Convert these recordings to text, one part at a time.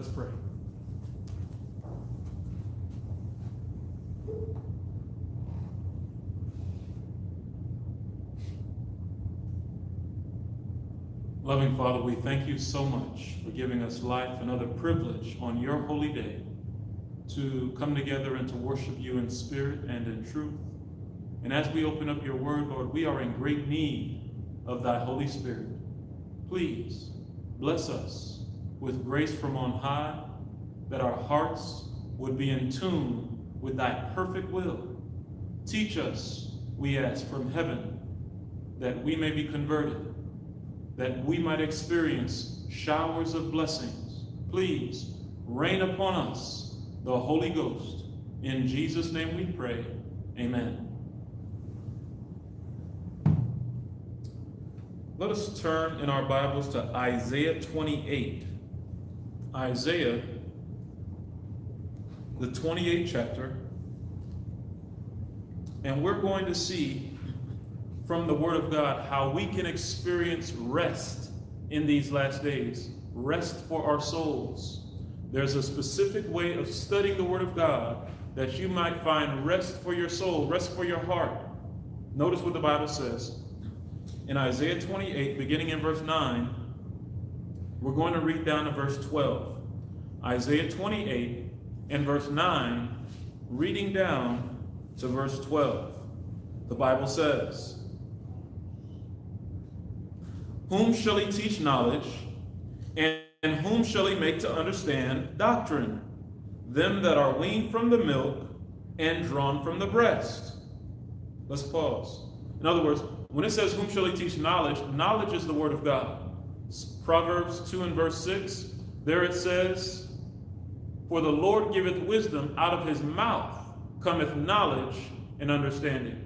Let's pray. Loving Father, we thank you so much for giving us life, and another privilege on your holy day to come together and to worship you in spirit and in truth. And as we open up your word, Lord, we are in great need of thy Holy Spirit. Please bless us with grace from on high, that our hearts would be in tune with thy perfect will. Teach us, we ask, from heaven, that we may be converted, that we might experience showers of blessings. Please rain upon us the Holy Ghost. In Jesus' name we pray. Amen. Let us turn in our Bibles to Isaiah 28. Isaiah, the 28th chapter. And we're going to see from the Word of God how we can experience rest in these last days, rest for our souls. There's a specific way of studying the Word of God that you might find rest for your soul, rest for your heart. Notice what the Bible says. In Isaiah 28, beginning in verse 9, we're going to read down to verse 12. Isaiah 28 and verse 9, reading down to verse 12. The Bible says, Whom shall he teach knowledge, and, whom shall he make to understand doctrine? Them that are weaned from the milk and drawn from the breast. Let's pause. In other words, when it says, Whom shall he teach knowledge? Knowledge is the word of God. Proverbs 2 and verse 6, there it says, For the Lord giveth wisdom, out of his mouth cometh knowledge and understanding.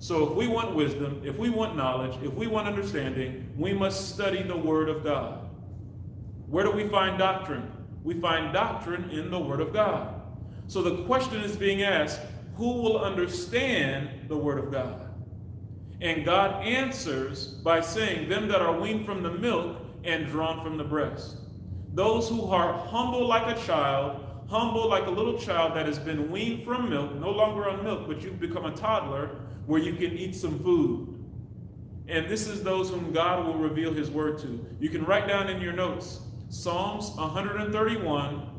So if we want wisdom, if we want knowledge, if we want understanding, we must study the Word of God. Where do we find doctrine? We find doctrine in the Word of God. So the question is being asked, who will understand the Word of God? And God answers by saying, Them that are weaned from the milk and drawn from the breast. Those who are humble like a child, humble like a little child that has been weaned from milk, no longer on milk, but you've become a toddler where you can eat some food. And this is those whom God will reveal his word to. You can write down in your notes Psalms 131,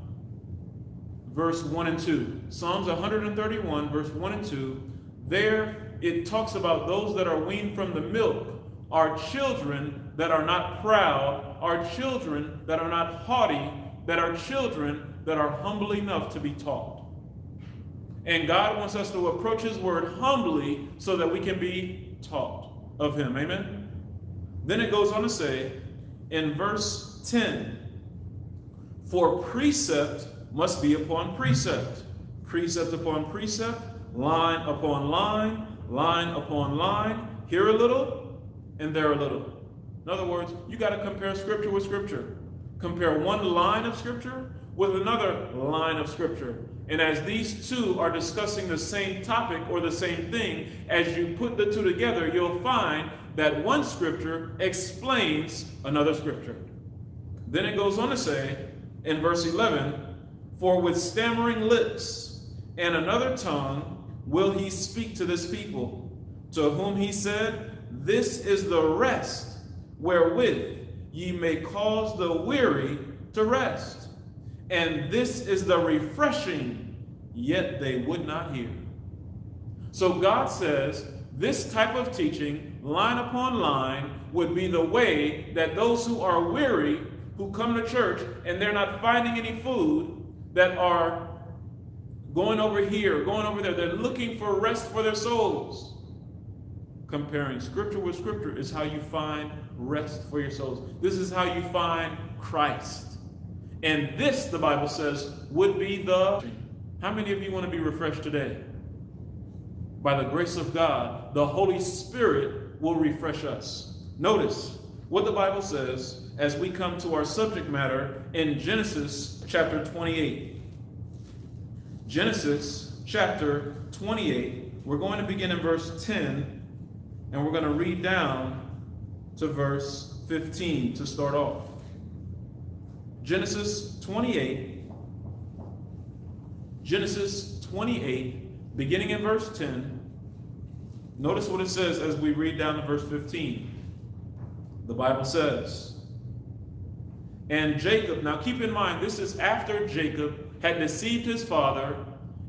verse 1 and 2. Psalms 131, verse 1 and 2. There it talks about those that are weaned from the milk are children that are not proud, are children that are not haughty, that are children that are humble enough to be taught. And God wants us to approach His Word humbly so that we can be taught of Him. Amen? Then it goes on to say in verse 10 For precept must be upon precept, precept upon precept, line upon line, line upon line, here a little and there a little. In other words, you got to compare Scripture with Scripture. Compare one line of Scripture with another line of Scripture. And as these two are discussing the same topic or the same thing, as you put the two together, you'll find that one Scripture explains another Scripture. Then it goes on to say in verse 11, For with stammering lips and another tongue will he speak to this people, to whom he said, This is the rest wherewith ye may cause the weary to rest. And this is the refreshing, yet they would not hear. So God says this type of teaching, line upon line, would be the way that those who are weary, who come to church and they're not finding any food, that are going over here, going over there, they're looking for rest for their souls. Comparing scripture with scripture is how you find rest for your souls. This is how you find Christ. And this, the Bible says, would be the. How many of you want to be refreshed today? By the grace of God, the Holy Spirit will refresh us. Notice what the Bible says as we come to our subject matter in Genesis chapter 28. Genesis chapter 28. We're going to begin in verse 10 and we're going to read down to verse 15 to start off. Genesis 28. Genesis 28, beginning in verse 10. Notice what it says as we read down to verse 15. The Bible says, And Jacob, now keep in mind, this is after Jacob had deceived his father,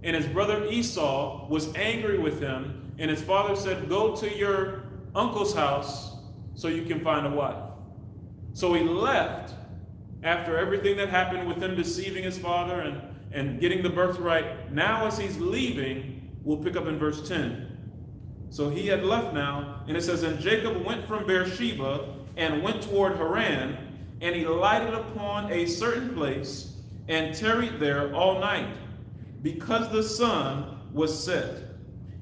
and his brother Esau was angry with him, and his father said, Go to your uncle's house so you can find a wife. So he left after everything that happened with him deceiving his father and, and getting the birthright. Now, as he's leaving, we'll pick up in verse 10. So he had left now, and it says, And Jacob went from Beersheba and went toward Haran, and he lighted upon a certain place and tarried there all night, because the sun was set.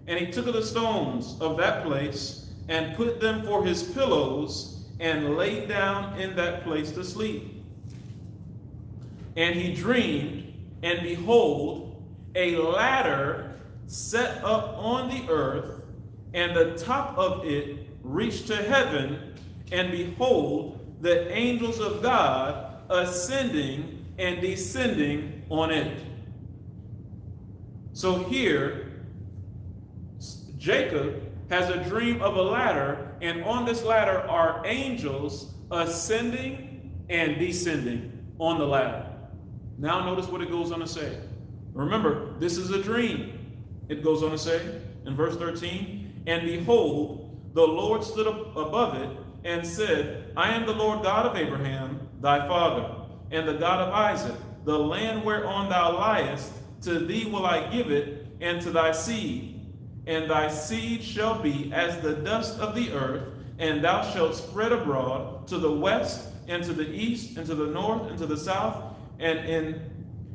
And he took of the stones of that place and put them for his pillows and lay down in that place to sleep. And he dreamed, and behold, a ladder set up on the earth, and the top of it reached to heaven, and behold, the angels of God ascending and descending on it. So here, Jacob has a dream of a ladder, and on this ladder are angels ascending and descending on the ladder. Now, notice what it goes on to say. Remember, this is a dream. It goes on to say in verse 13, And behold, the Lord stood up above it and said, I am the Lord God of Abraham, thy father, and the God of Isaac. The land whereon thou liest, to thee will I give it, and to thy seed and thy seed shall be as the dust of the earth, and thou shalt spread abroad to the west, and to the east, and to the north, and to the south, and in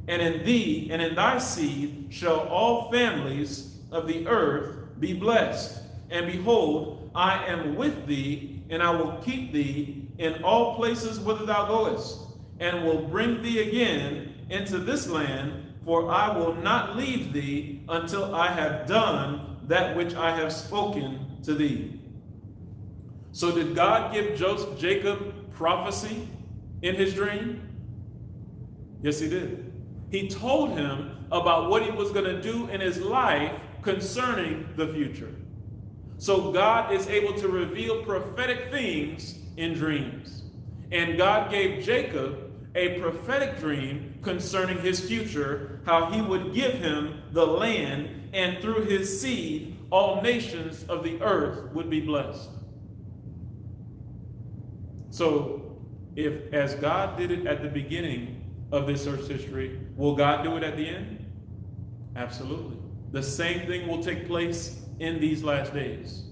and in thee and in thy seed shall all families of the earth be blessed. And behold, I am with thee, and I will keep thee in all places whither thou goest, and will bring thee again into this land, for I will not leave thee until I have done that which I have spoken to thee. So did God give Joseph, Jacob prophecy in his dream? Yes, he did. He told him about what he was going to do in his life concerning the future. So God is able to reveal prophetic things in dreams. And God gave Jacob a prophetic dream concerning his future, how he would give him the land, and through his seed, all nations of the earth would be blessed. So, if as God did it at the beginning of this earth's history, will God do it at the end? Absolutely. The same thing will take place in these last days.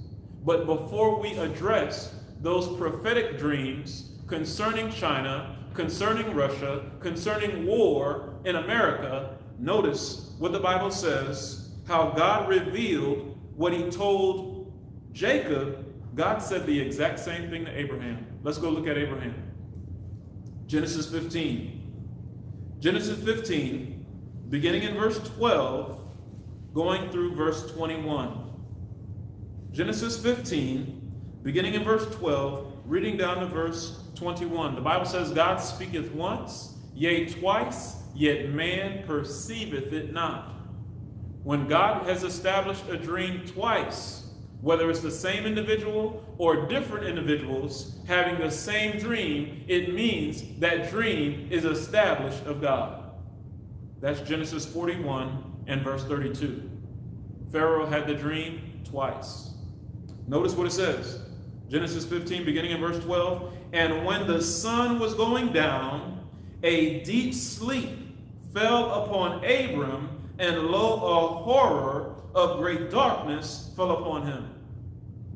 But before we address those prophetic dreams concerning China concerning Russia, concerning war in America, notice what the Bible says, how God revealed what he told Jacob. God said the exact same thing to Abraham. Let's go look at Abraham. Genesis 15. Genesis 15, beginning in verse 12, going through verse 21. Genesis 15, beginning in verse 12, reading down to verse 21. The Bible says, God speaketh once, yea, twice, yet man perceiveth it not. When God has established a dream twice, whether it's the same individual or different individuals having the same dream, it means that dream is established of God. That's Genesis 41 and verse 32. Pharaoh had the dream twice. Notice what it says. Genesis 15, beginning in verse 12. And when the sun was going down, a deep sleep fell upon Abram, and lo, a horror of great darkness fell upon him.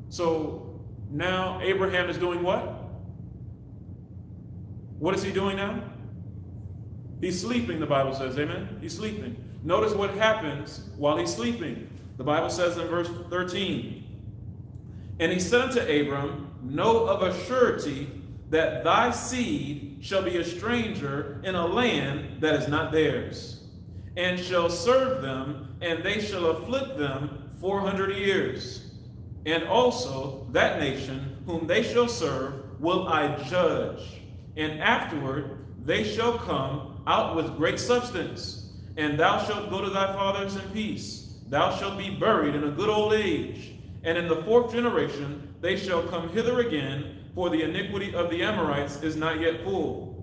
So now Abraham is doing what? What is he doing now? He's sleeping, the Bible says. Amen? He's sleeping. Notice what happens while he's sleeping. The Bible says in verse 13, And he said unto Abram, Know of a surety that thy seed shall be a stranger in a land that is not theirs, and shall serve them, and they shall afflict them four hundred years. And also that nation whom they shall serve will I judge, and afterward they shall come out with great substance, and thou shalt go to thy fathers in peace. Thou shalt be buried in a good old age. And in the fourth generation they shall come hither again, for the iniquity of the Amorites is not yet full.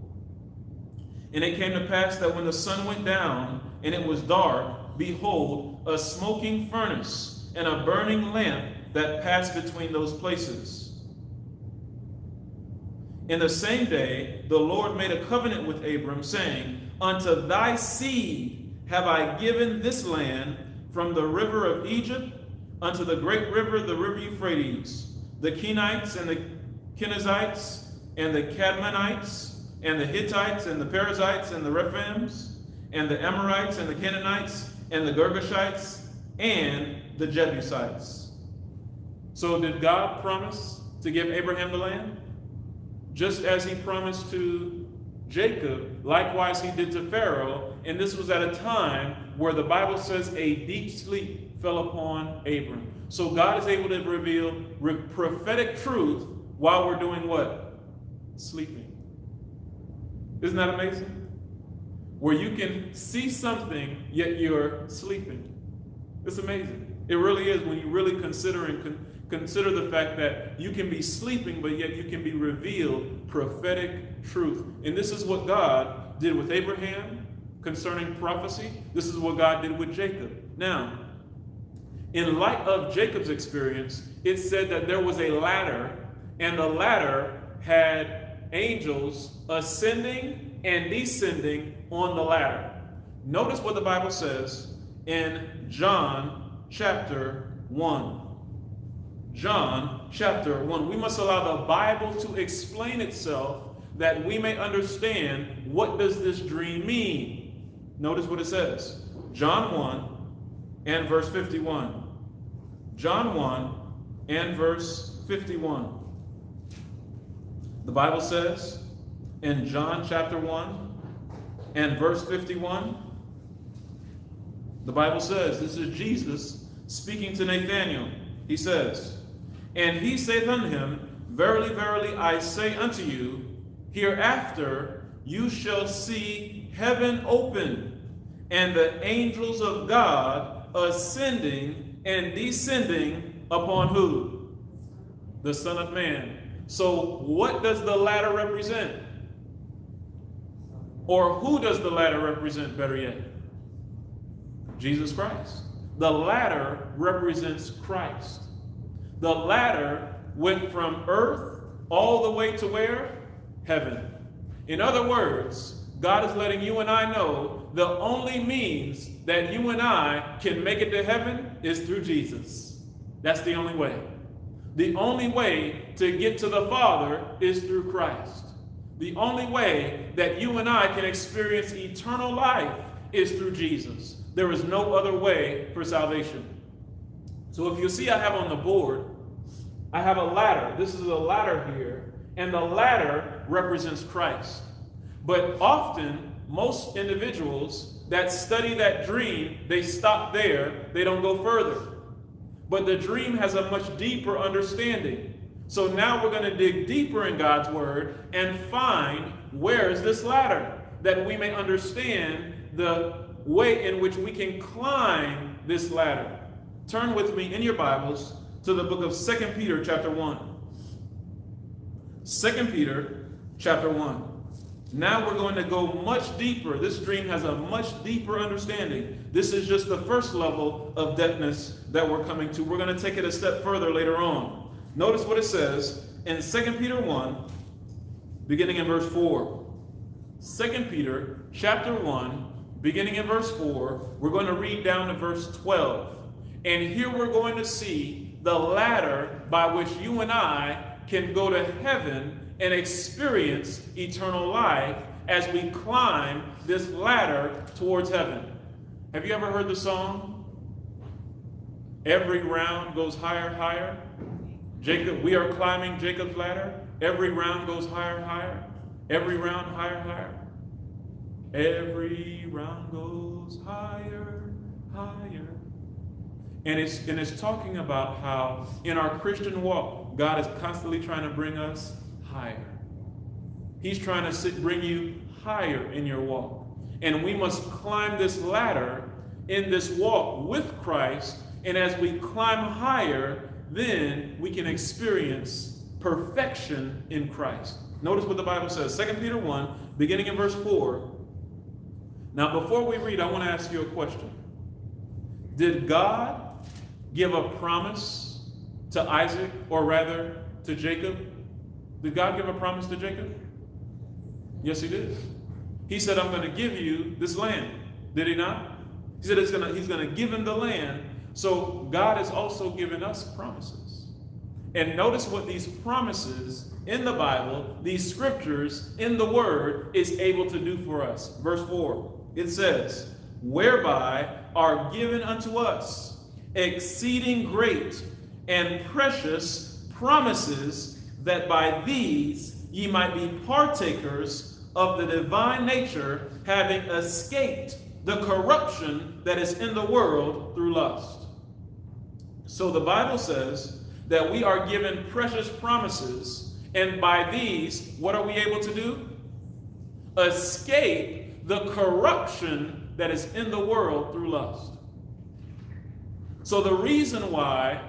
And it came to pass that when the sun went down, and it was dark, behold, a smoking furnace and a burning lamp that passed between those places. In the same day, the Lord made a covenant with Abram, saying, Unto thy seed have I given this land from the river of Egypt unto the great river, the river Euphrates, the Kenites and the Kenizzites and the Cadmonites and the Hittites and the Perizzites and the Rephaims and the Amorites and the Canaanites and the Girgashites and the Jebusites. So did God promise to give Abraham the land? just as he promised to Jacob, likewise he did to Pharaoh, and this was at a time where the Bible says a deep sleep fell upon Abram. So God is able to reveal prophetic truth while we're doing what? Sleeping. Isn't that amazing? Where you can see something, yet you're sleeping. It's amazing. It really is when you really consider and con Consider the fact that you can be sleeping, but yet you can be revealed prophetic truth. And this is what God did with Abraham concerning prophecy. This is what God did with Jacob. Now, in light of Jacob's experience, it said that there was a ladder, and the ladder had angels ascending and descending on the ladder. Notice what the Bible says in John chapter 1. John chapter 1. We must allow the Bible to explain itself that we may understand what does this dream mean. Notice what it says. John 1 and verse 51. John 1 and verse 51. The Bible says in John chapter 1 and verse 51, the Bible says, this is Jesus speaking to Nathanael. He says, and he saith unto him, Verily, verily, I say unto you, hereafter you shall see heaven open, and the angels of God ascending and descending upon who? The Son of Man. So, what does the ladder represent? Or who does the ladder represent, better yet? Jesus Christ. The ladder represents Christ. The ladder went from earth all the way to where? Heaven. In other words, God is letting you and I know the only means that you and I can make it to heaven is through Jesus. That's the only way. The only way to get to the Father is through Christ. The only way that you and I can experience eternal life is through Jesus. There is no other way for salvation. So if you see I have on the board, I have a ladder. This is a ladder here, and the ladder represents Christ. But often, most individuals that study that dream, they stop there, they don't go further. But the dream has a much deeper understanding. So now we're going to dig deeper in God's word and find where is this ladder that we may understand the way in which we can climb this ladder. Turn with me in your Bibles to the book of Second Peter chapter 1. 2 Peter chapter 1. Now we're going to go much deeper. This dream has a much deeper understanding. This is just the first level of depthness that we're coming to. We're going to take it a step further later on. Notice what it says in 2 Peter 1, beginning in verse 4. 2 Peter chapter 1, beginning in verse 4, we're going to read down to verse 12. And here we're going to see the ladder by which you and I can go to heaven and experience eternal life as we climb this ladder towards heaven. Have you ever heard the song? Every round goes higher, higher. Jacob, we are climbing Jacob's ladder. Every round goes higher, higher. Every round higher, higher. Every round goes higher. And it's, and it's talking about how in our Christian walk, God is constantly trying to bring us higher. He's trying to sit, bring you higher in your walk. And we must climb this ladder in this walk with Christ. And as we climb higher, then we can experience perfection in Christ. Notice what the Bible says 2 Peter 1, beginning in verse 4. Now, before we read, I want to ask you a question. Did God give a promise to Isaac, or rather to Jacob? Did God give a promise to Jacob? Yes, he did. He said, I'm going to give you this land. Did he not? He said to, he's going to give him the land. So God has also given us promises. And notice what these promises in the Bible, these scriptures in the Word, is able to do for us. Verse 4, it says, Whereby are given unto us exceeding great and precious promises, that by these ye might be partakers of the divine nature, having escaped the corruption that is in the world through lust. So the Bible says that we are given precious promises, and by these, what are we able to do? Escape the corruption that is in the world through lust. So the reason why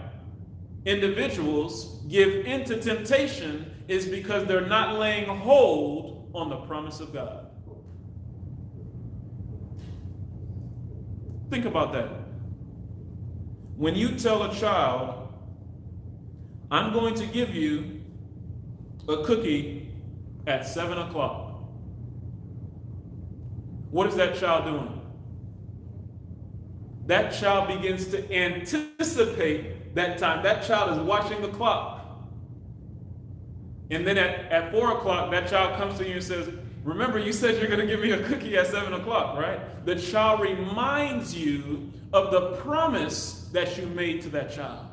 individuals give into temptation is because they're not laying hold on the promise of God. Think about that. When you tell a child, I'm going to give you a cookie at 7 o'clock, what is that child doing? That child begins to anticipate that time. That child is watching the clock. And then at, at 4 o'clock, that child comes to you and says, Remember, you said you're going to give me a cookie at 7 o'clock, right? The child reminds you of the promise that you made to that child.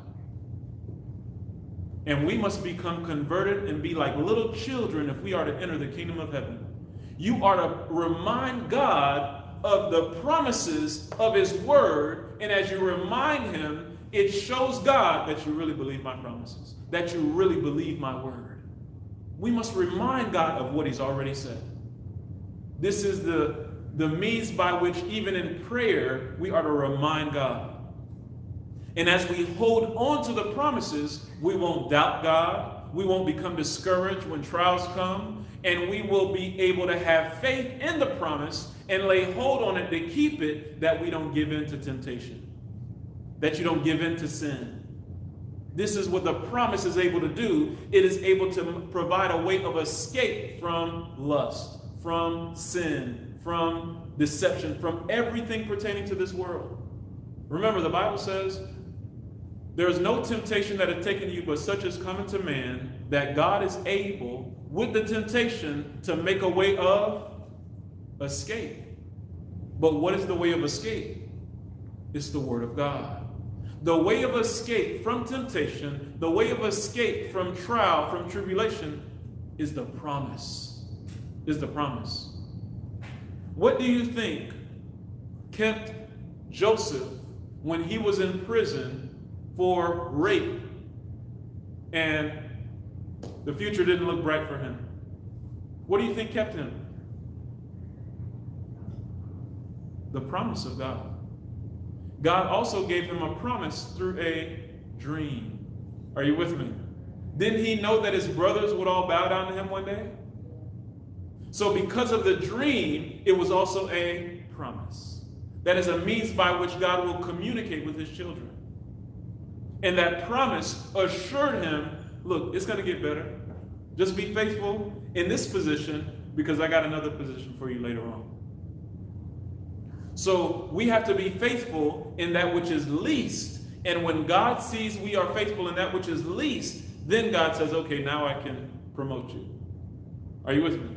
And we must become converted and be like little children if we are to enter the kingdom of heaven. You are to remind God of the promises of His word. And as you remind Him, it shows God that you really believe my promises, that you really believe my word. We must remind God of what He's already said. This is the, the means by which, even in prayer, we are to remind God. And as we hold on to the promises, we won't doubt God. We won't become discouraged when trials come. And we will be able to have faith in the promise and lay hold on it to keep it that we don't give in to temptation, that you don't give in to sin. This is what the promise is able to do. It is able to provide a way of escape from lust from sin, from deception, from everything pertaining to this world. Remember, the Bible says, there is no temptation that has taken you but such as coming to man, that God is able, with the temptation, to make a way of escape. But what is the way of escape? It's the Word of God. The way of escape from temptation, the way of escape from trial, from tribulation, is the promise is the promise. What do you think kept Joseph when he was in prison for rape and the future didn't look bright for him? What do you think kept him? The promise of God. God also gave him a promise through a dream. Are you with me? Didn't he know that his brothers would all bow down to him one day? So, because of the dream, it was also a promise. That is a means by which God will communicate with his children. And that promise assured him look, it's going to get better. Just be faithful in this position because I got another position for you later on. So we have to be faithful in that which is least. And when God sees we are faithful in that which is least, then God says, okay, now I can promote you. Are you with me?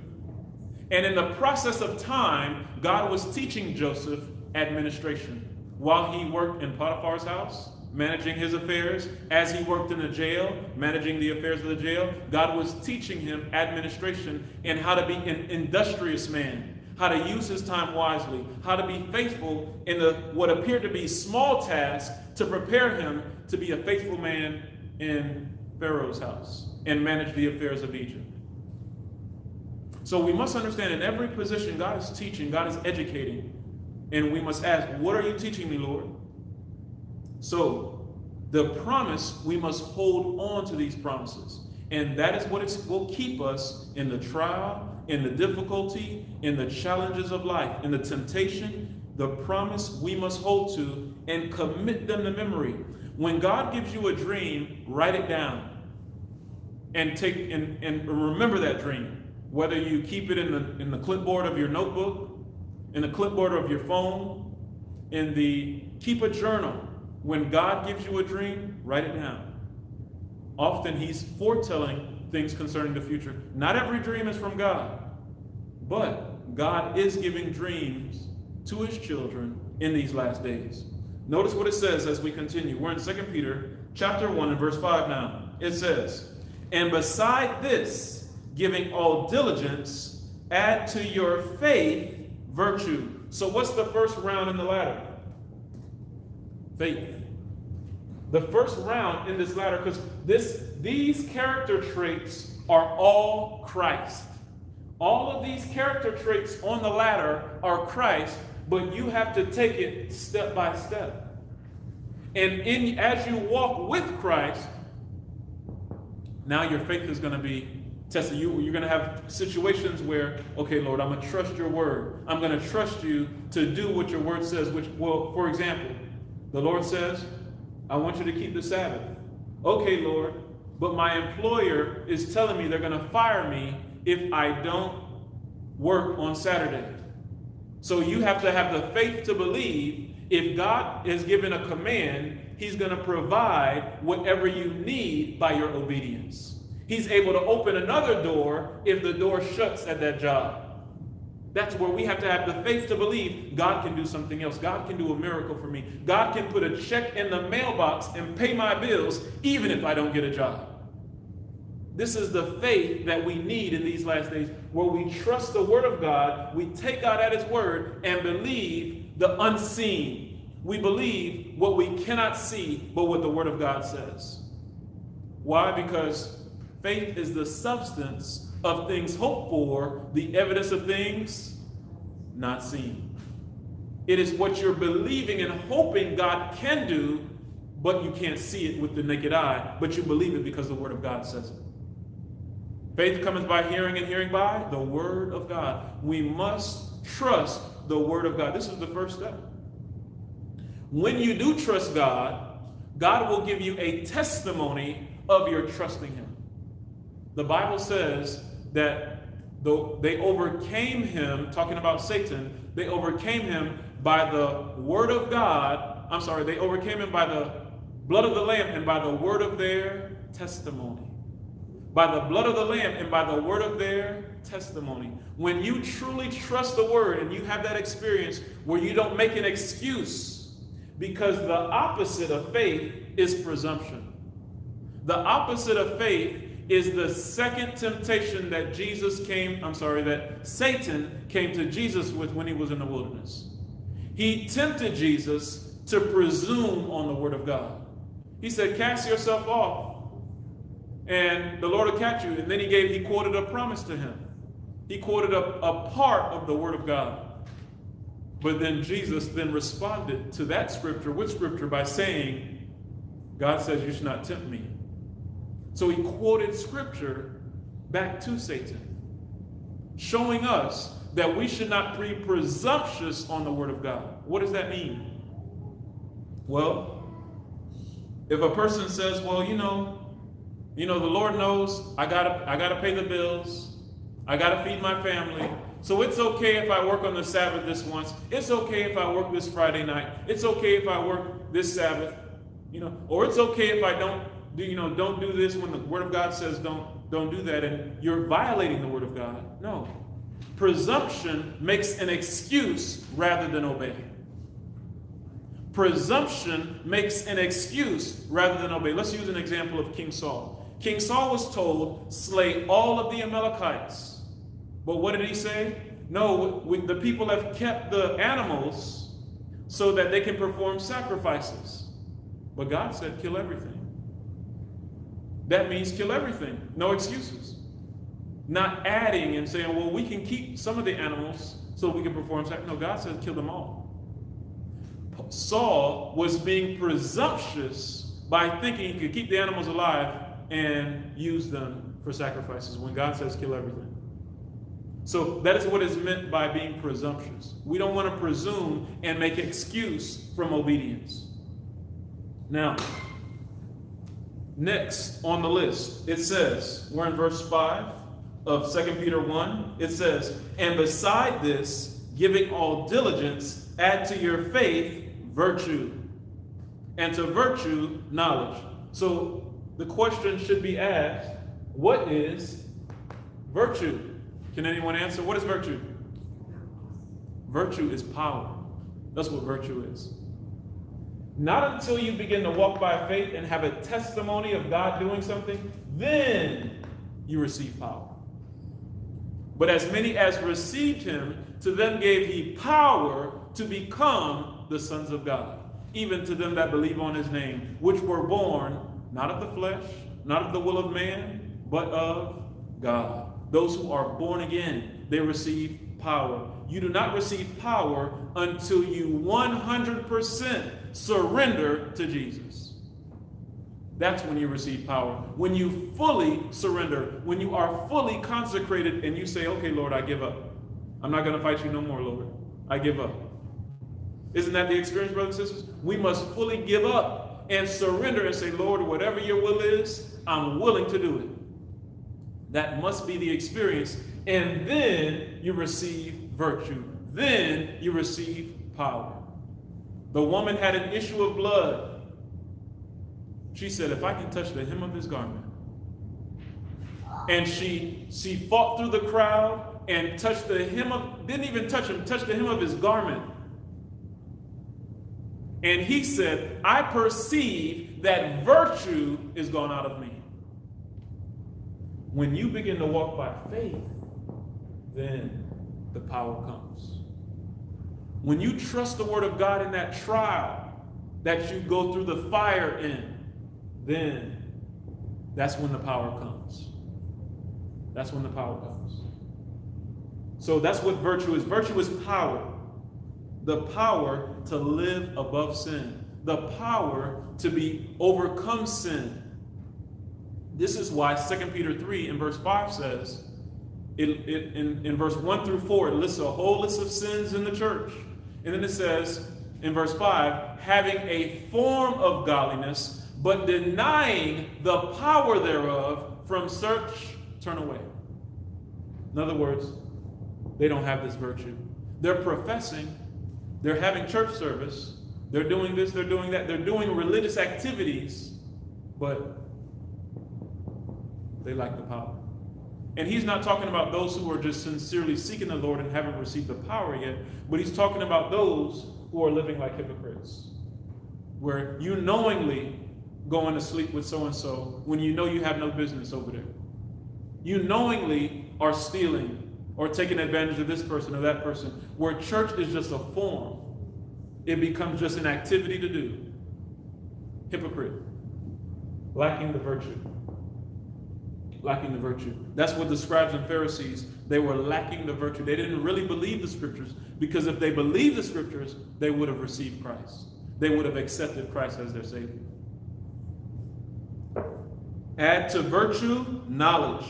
And in the process of time, God was teaching Joseph administration while he worked in Potiphar's house, managing his affairs, as he worked in the jail, managing the affairs of the jail. God was teaching him administration and how to be an industrious man, how to use his time wisely, how to be faithful in the what appeared to be small tasks to prepare him to be a faithful man in Pharaoh's house and manage the affairs of Egypt. So we must understand in every position, God is teaching, God is educating. And we must ask, What are you teaching me, Lord? So the promise, we must hold on to these promises. And that is what will keep us in the trial, in the difficulty, in the challenges of life, in the temptation. The promise we must hold to and commit them to memory. When God gives you a dream, write it down and take and, and remember that dream. Whether you keep it in the in the clipboard of your notebook, in the clipboard of your phone, in the keep a journal. When God gives you a dream, write it down. Often he's foretelling things concerning the future. Not every dream is from God, but God is giving dreams to his children in these last days. Notice what it says as we continue. We're in 2 Peter chapter 1 and verse 5 now. It says, And beside this, giving all diligence, add to your faith virtue. So what's the first round in the ladder? Faith. The first round in this ladder, because this these character traits are all Christ. All of these character traits on the ladder are Christ, but you have to take it step by step. And in as you walk with Christ, now your faith is going to be tested. You, you're going to have situations where, okay, Lord, I'm going to trust your word. I'm going to trust you to do what your word says. Which, well, for example, the Lord says, I want you to keep the Sabbath. Okay, Lord, but my employer is telling me they're going to fire me if I don't work on Saturday. So you have to have the faith to believe if God is given a command, He's going to provide whatever you need by your obedience. He's able to open another door if the door shuts at that job. That's where we have to have the faith to believe God can do something else. God can do a miracle for me. God can put a check in the mailbox and pay my bills even if I don't get a job. This is the faith that we need in these last days, where we trust the Word of God, we take God at His Word, and believe the unseen. We believe what we cannot see, but what the Word of God says. Why? Because faith is the substance of things hoped for, the evidence of things not seen. It is what you're believing and hoping God can do, but you can't see it with the naked eye, but you believe it because the Word of God says it. Faith cometh by hearing, and hearing by the Word of God. We must trust the Word of God. This is the first step. When you do trust God, God will give you a testimony of your trusting Him. The Bible says that though they overcame him, talking about Satan, they overcame him by the word of God. I'm sorry, they overcame him by the blood of the Lamb and by the word of their testimony by the blood of the Lamb and by the word of their testimony. When you truly trust the word and you have that experience where you don't make an excuse, because the opposite of faith is presumption. The opposite of faith is the second temptation that Jesus came, I'm sorry, that Satan came to Jesus with when he was in the wilderness. He tempted Jesus to presume on the word of God. He said, Cast yourself off and the Lord will catch you. And then he gave, he quoted a promise to him. He quoted a, a part of the word of God. But then Jesus then responded to that scripture with scripture by saying, God says you should not tempt me. So he quoted scripture back to Satan, showing us that we should not be presumptuous on the word of God. What does that mean? Well, if a person says, well, you know, you know, the Lord knows I gotta I gotta pay the bills. I gotta feed my family. So it's okay if I work on the Sabbath this once. It's okay if I work this Friday night. It's okay if I work this Sabbath. You know, or it's okay if I don't do, you know, don't do this when the word of God says don't don't do that and you're violating the word of God. No. Presumption makes an excuse rather than obey. Presumption makes an excuse rather than obey. Let's use an example of King Saul. King Saul was told, slay all of the Amalekites. But what did he say? No, we, the people have kept the animals so that they can perform sacrifices. But God said, kill everything. That means kill everything. No excuses. Not adding and saying, well, we can keep some of the animals so we can perform sacrifice. No, God says kill them all. Saul was being presumptuous by thinking he could keep the animals alive and use them for sacrifices when God says kill everything. So that is what is meant by being presumptuous. We don't want to presume and make excuse from obedience. Now, next on the list, it says, we're in verse 5 of 2 Peter 1. It says, And beside this, giving all diligence, add to your faith virtue, and to virtue, knowledge. So the question should be asked what is virtue? Can anyone answer? What is virtue? Virtue is power. That's what virtue is. Not until you begin to walk by faith and have a testimony of God doing something, then you receive power. But as many as received him, to them gave he power to become the sons of God, even to them that believe on his name, which were born not of the flesh, not of the will of man, but of God. Those who are born again, they receive power. You do not receive power until you 100% surrender to Jesus. That's when you receive power. When you fully surrender, when you are fully consecrated and you say, okay, Lord, I give up. I'm not going to fight you no more, Lord. I give up. Isn't that the experience, brothers and sisters? We must fully give up and surrender and say, Lord, whatever your will is, I'm willing to do it. That must be the experience. And then you receive virtue. Then you receive power. The woman had an issue of blood. She said, if I can touch the hem of his garment. And she she fought through the crowd and touched the hem of, didn't even touch him, touched the hem of his garment. And he said, I perceive that virtue is gone out of me. When you begin to walk by faith, then the power comes. When you trust the word of God in that trial that you go through the fire in, then that's when the power comes. That's when the power comes. So that's what virtue is. Virtue is power the power to live above sin, the power to be overcome sin. This is why 2 Peter 3 in verse 5 says, it, it, in, in verse 1 through 4, it lists a whole list of sins in the church. And then it says in verse 5, having a form of godliness, but denying the power thereof, from search, turn away. In other words, they don't have this virtue. They're professing, they're having church service. They're doing this, they're doing that. They're doing religious activities, but they lack the power. And he's not talking about those who are just sincerely seeking the Lord and haven't received the power yet, but he's talking about those who are living like hypocrites, where you knowingly going to sleep with so and so when you know you have no business over there. You knowingly are stealing or taking advantage of this person or that person, where church is just a form. It becomes just an activity to do. Hypocrite. Lacking the virtue. Lacking the virtue. That's what the scribes and Pharisees, they were lacking the virtue. They didn't really believe the scriptures because if they believed the scriptures, they would have received Christ. They would have accepted Christ as their Savior. Add to virtue knowledge.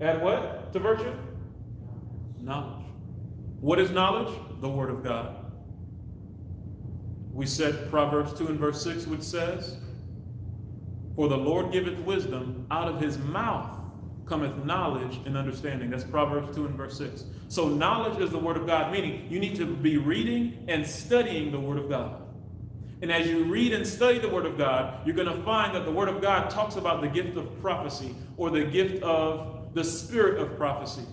Add what to virtue? Knowledge. What is knowledge? The Word of God. We said Proverbs 2 and verse 6, which says, For the Lord giveth wisdom, out of his mouth cometh knowledge and understanding. That's Proverbs 2 and verse 6. So knowledge is the Word of God, meaning you need to be reading and studying the Word of God. And as you read and study the Word of God, you're going to find that the Word of God talks about the gift of prophecy or the gift of the spirit of prophecy.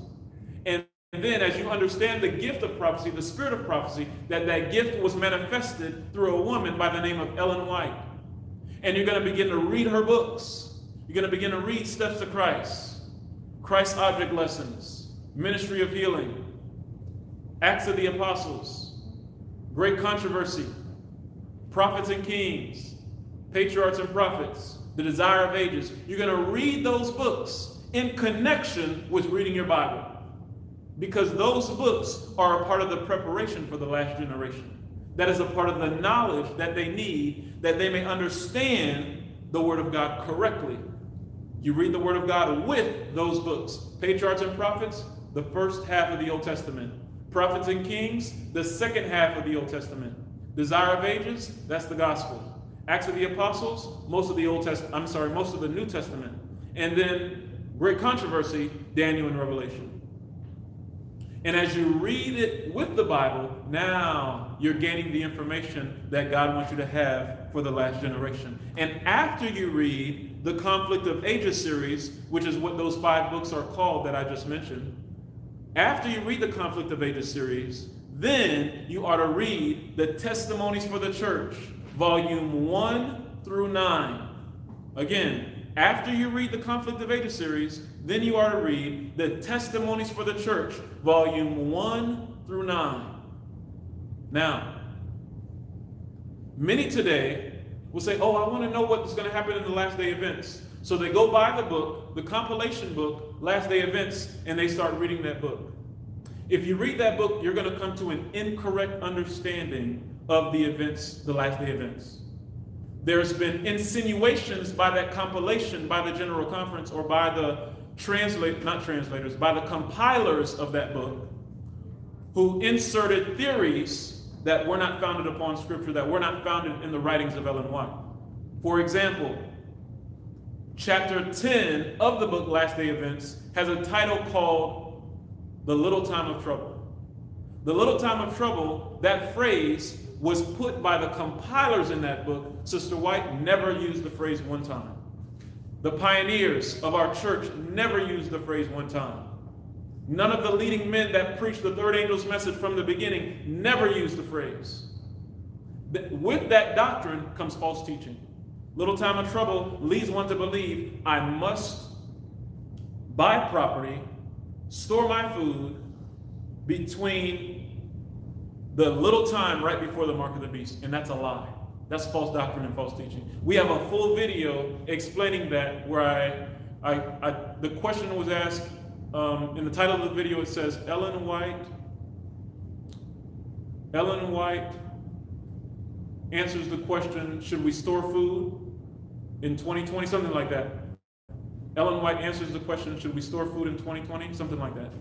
And then as you understand the gift of prophecy, the spirit of prophecy, that that gift was manifested through a woman by the name of Ellen White. And you're going to begin to read her books. You're going to begin to read Steps to Christ, Christ Object Lessons, Ministry of Healing, Acts of the Apostles, Great Controversy, Prophets and Kings, Patriarchs and Prophets, The Desire of Ages. You're going to read those books in connection with reading your Bible. Because those books are a part of the preparation for the last generation. That is a part of the knowledge that they need that they may understand the Word of God correctly. You read the Word of God with those books. Patriarchs and Prophets, the first half of the Old Testament. Prophets and Kings, the second half of the Old Testament. Desire of Ages, that's the Gospel. Acts of the Apostles, most of the Old Testament, I'm sorry, most of the New Testament. And then great controversy, Daniel and Revelation. And as you read it with the Bible, now you're gaining the information that God wants you to have for the last generation. And after you read the Conflict of Ages series, which is what those five books are called that I just mentioned, after you read the Conflict of Ages series, then you are to read the Testimonies for the Church, volume 1 through 9. Again, after you read the Conflict of Ages series, then you are to read the Testimonies for the Church, volume 1 through 9. Now, many today will say, Oh, I want to know what's going to happen in the last day events. So they go buy the book, the compilation book, Last Day Events, and they start reading that book. If you read that book, you're going to come to an incorrect understanding of the events, the last day events. There's been insinuations by that compilation, by the General Conference, or by the translate, not translators, by the compilers of that book, who inserted theories that were not founded upon scripture, that were not founded in the writings of Ellen White. For example, chapter 10 of the book Last Day Events has a title called The Little Time of Trouble. The little time of trouble, that phrase was put by the compilers in that book. Sister White never used the phrase one time. The pioneers of our church never used the phrase one time. None of the leading men that preached the third angel's message from the beginning never used the phrase. With that doctrine comes false teaching. Little time of trouble leads one to believe I must buy property, store my food between the little time right before the mark of the beast. And that's a lie. That's false doctrine and false teaching. We have a full video explaining that where I, I, I the question was asked um, in the title of the video. It says Ellen White. Ellen White answers the question: Should we store food in 2020? Something like that. Ellen White answers the question: Should we store food in 2020? Something like that.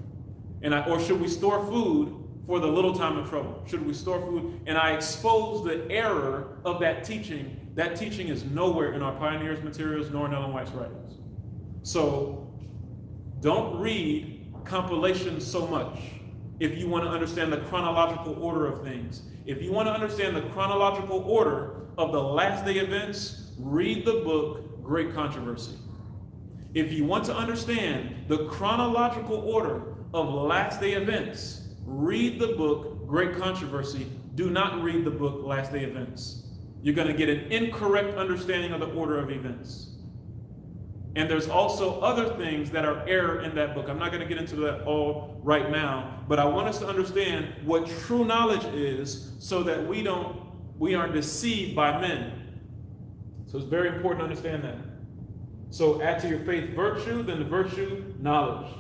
And I, or should we store food for the little time of trouble? Should we store food? And I expose the error of that teaching. That teaching is nowhere in our pioneers' materials nor in Ellen White's writings. So don't read compilations so much if you want to understand the chronological order of things. If you want to understand the chronological order of the last day events, read the book Great Controversy. If you want to understand the chronological order of last day events, Read the book, Great Controversy. Do not read the book, Last Day Events. You're going to get an incorrect understanding of the order of events. And there's also other things that are error in that book. I'm not going to get into that all right now, but I want us to understand what true knowledge is so that we don't we aren't deceived by men. So it's very important to understand that. So add to your faith virtue, then the virtue knowledge.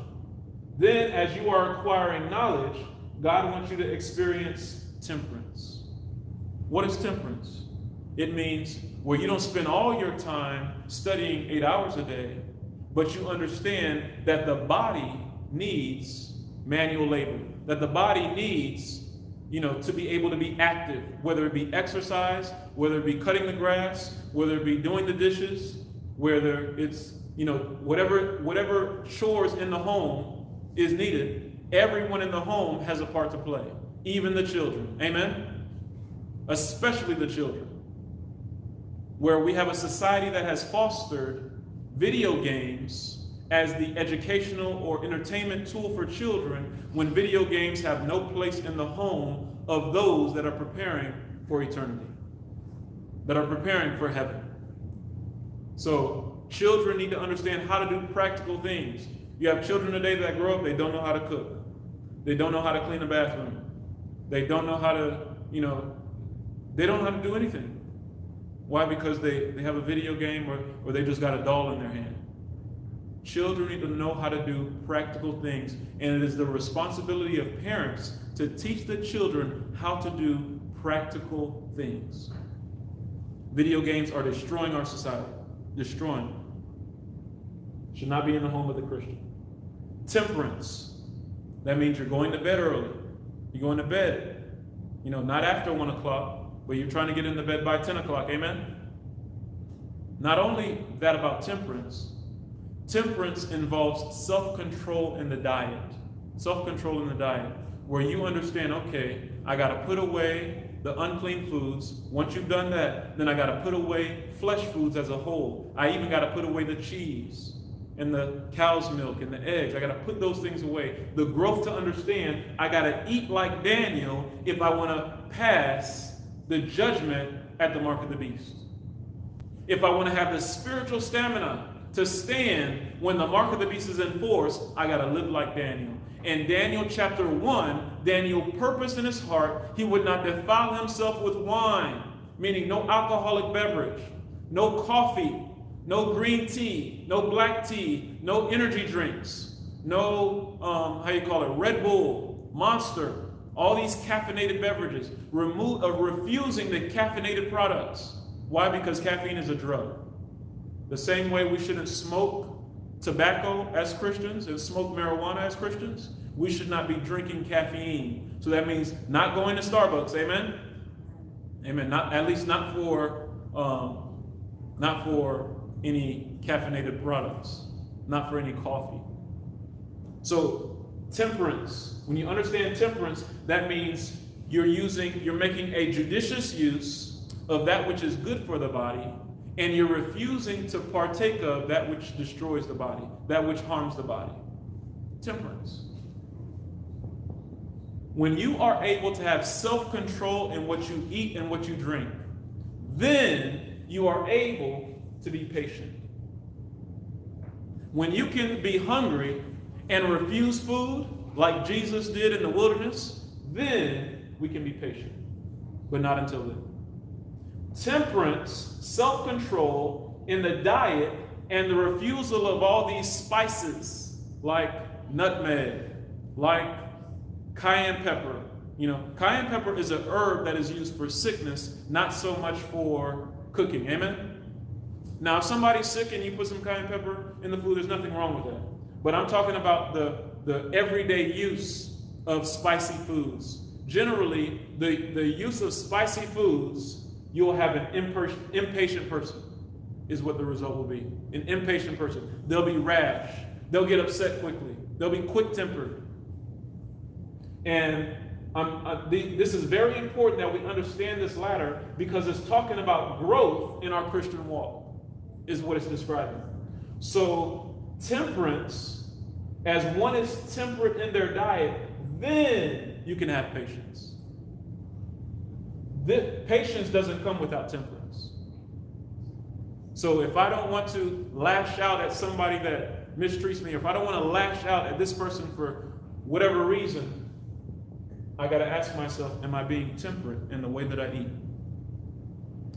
Then as you are acquiring knowledge, God wants you to experience temperance. What is temperance? It means where you don't spend all your time studying eight hours a day, but you understand that the body needs manual labor, that the body needs, you know, to be able to be active, whether it be exercise, whether it be cutting the grass, whether it be doing the dishes, whether it's, you know, whatever whatever chores in the home is needed, Everyone in the home has a part to play, even the children. Amen? Especially the children. Where we have a society that has fostered video games as the educational or entertainment tool for children when video games have no place in the home of those that are preparing for eternity, that are preparing for heaven. So, children need to understand how to do practical things. You have children today that grow up, they don't know how to cook. They don't know how to clean a bathroom. They don't know how to, you know, they don't know how to do anything. Why? Because they, they have a video game or, or they just got a doll in their hand. Children need to know how to do practical things, and it is the responsibility of parents to teach the children how to do practical things. Video games are destroying our society, destroying. Should not be in the home of the Christian. Temperance. That means you're going to bed early. You're going to bed, you know, not after one o'clock, but you're trying to get into bed by 10 o'clock. Amen? Not only that about temperance, temperance involves self control in the diet. Self control in the diet, where you understand, okay, I got to put away the unclean foods. Once you've done that, then I got to put away flesh foods as a whole. I even got to put away the cheese and the cow's milk and the eggs. I got to put those things away. The growth to understand, I got to eat like Daniel if I want to pass the judgment at the mark of the beast. If I want to have the spiritual stamina to stand when the mark of the beast is enforced, I got to live like Daniel. In Daniel chapter 1, Daniel purposed in his heart he would not defile himself with wine, meaning no alcoholic beverage, no coffee, no green tea, no black tea, no energy drinks, no, um, how you call it, Red Bull, Monster, all these caffeinated beverages, remove, uh, refusing the caffeinated products. Why? Because caffeine is a drug. The same way we shouldn't smoke tobacco as Christians and smoke marijuana as Christians, we should not be drinking caffeine. So that means not going to Starbucks. Amen. Amen. Not at least not for um, not for any caffeinated products, not for any coffee. So temperance. When you understand temperance, that means you're using, you're making a judicious use of that which is good for the body and you're refusing to partake of that which destroys the body, that which harms the body. Temperance. When you are able to have self control in what you eat and what you drink, then you are able to be patient. When you can be hungry and refuse food, like Jesus did in the wilderness, then we can be patient. But not until then temperance, self control in the diet, and the refusal of all these spices like nutmeg, like cayenne pepper. You know, cayenne pepper is an herb that is used for sickness, not so much for cooking. Amen? Now, if somebody's sick and you put some cayenne pepper in the food, there's nothing wrong with that. But I'm talking about the, the everyday use of spicy foods. Generally, the, the use of spicy foods you'll have an impatient person, is what the result will be. An impatient person. They'll be rash. They'll get upset quickly. They'll be quick tempered. And um, the, this is very important that we understand this ladder because it's talking about growth in our Christian walk, is what it's describing. So, temperance, as one is temperate in their diet, then you can have patience. This, patience doesn't come without temperance. So if I don't want to lash out at somebody that mistreats me, if I don't want to lash out at this person for whatever reason, I got to ask myself, am I being temperate in the way that I eat?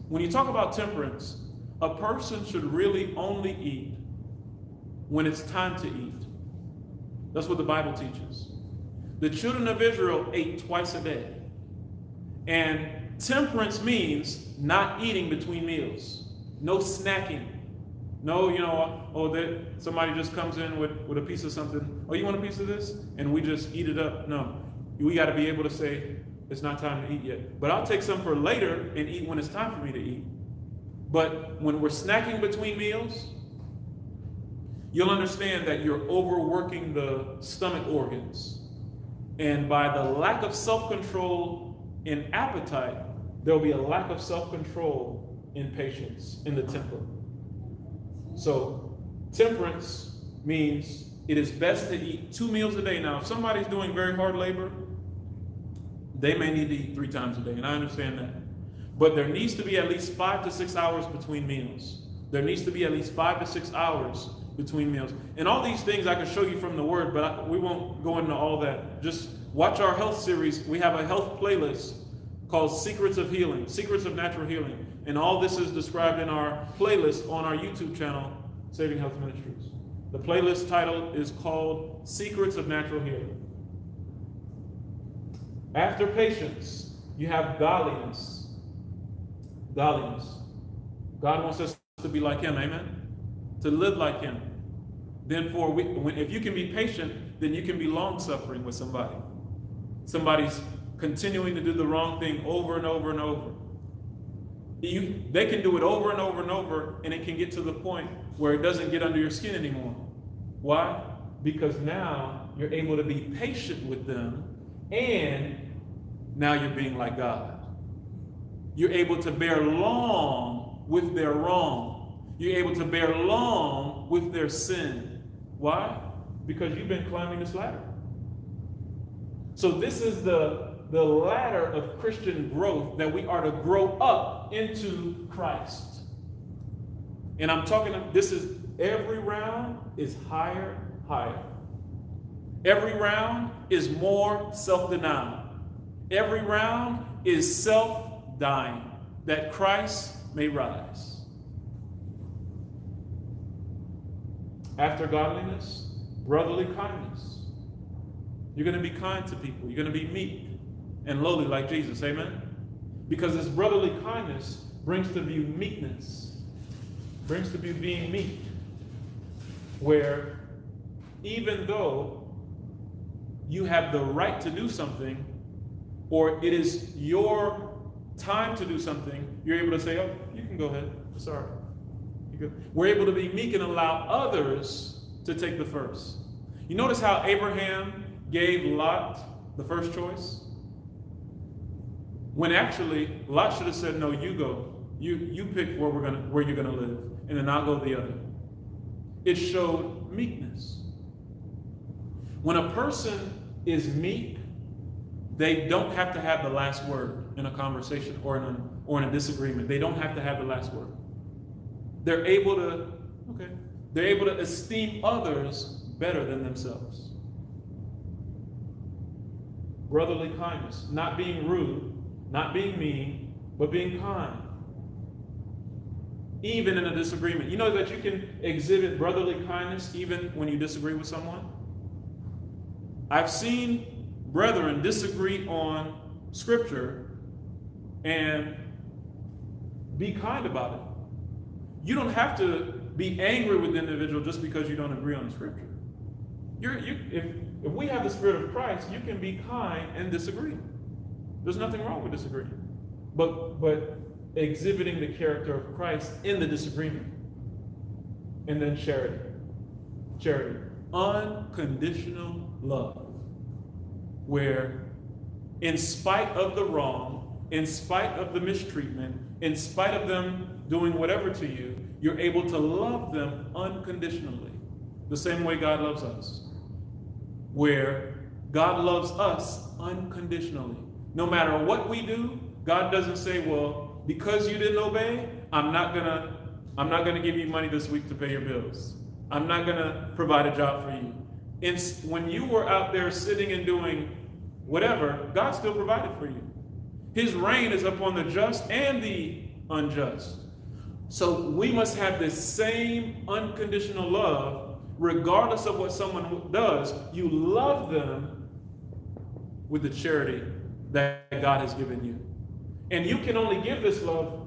When you talk about temperance, a person should really only eat when it's time to eat. That's what the Bible teaches. The children of Israel ate twice a day. And Temperance means not eating between meals, no snacking. No, you know, oh, that somebody just comes in with, with a piece of something. Oh, you want a piece of this? And we just eat it up. No, we got to be able to say, it's not time to eat yet. But I'll take some for later and eat when it's time for me to eat. But when we're snacking between meals, you'll understand that you're overworking the stomach organs. And by the lack of self control in appetite, there will be a lack of self control in patience, in the temper. So, temperance means it is best to eat two meals a day. Now, if somebody's doing very hard labor, they may need to eat three times a day, and I understand that. But there needs to be at least five to six hours between meals. There needs to be at least five to six hours between meals. And all these things I can show you from the Word, but I, we won't go into all that. Just watch our health series. We have a health playlist called Secrets of Healing, Secrets of Natural Healing. And all this is described in our playlist on our YouTube channel, Saving Health Ministries. The playlist title is called Secrets of Natural Healing. After patience, you have godliness. Godliness. God wants us to be like Him, amen? To live like Him. Then, for when, if you can be patient, then you can be long suffering with somebody. Somebody's continuing to do the wrong thing over and over and over. You, they can do it over and over and over, and it can get to the point where it doesn't get under your skin anymore. Why? Because now you're able to be patient with them, and now you're being like God. You're able to bear long with their wrong. You're able to bear long with their sin. Why? Because you've been climbing this ladder. So this is the, the ladder of Christian growth that we are to grow up into Christ. And I'm talking, this is every round is higher, higher. Every round is more self denial. Every round is self dying that Christ may rise. After godliness, brotherly kindness. You're going to be kind to people. You're going to be meek and lowly like Jesus. Amen? Because this brotherly kindness brings to view meekness, brings to view being meek, where even though you have the right to do something, or it is your time to do something, you're able to say, Oh, you can go ahead. Sorry. We're able to be meek and allow others to take the first. You notice how Abraham gave Lot the first choice? When actually Lot should have said, No, you go. You you pick where we're gonna where you're gonna live, and then I'll go the other. It showed meekness. When a person is meek, they don't have to have the last word in a conversation or in a, or in a disagreement. They don't have to have the last word. They're able to, okay, they're able to esteem others better than themselves. Brotherly kindness, not being rude, not being mean, but being kind. Even in a disagreement. You know that you can exhibit brotherly kindness even when you disagree with someone? I've seen brethren disagree on scripture and be kind about it. You don't have to be angry with the individual just because you don't agree on the scripture. You're, you, if, if we have the spirit of Christ, you can be kind and disagree. There's nothing wrong with disagreeing. But, but exhibiting the character of Christ in the disagreement. And then charity. Charity. Unconditional love. Where, in spite of the wrong, in spite of the mistreatment, in spite of them doing whatever to you, you're able to love them unconditionally. The same way God loves us. Where God loves us unconditionally. No matter what we do, God doesn't say, well, because you didn't obey, I'm not gonna, I'm not gonna give you money this week to pay your bills. I'm not gonna provide a job for you. It's when you were out there sitting and doing whatever, God still provided for you. His rain is upon the just and the unjust. So we must have this same unconditional love, regardless of what someone does. You love them with the charity that God has given you. And you can only give this love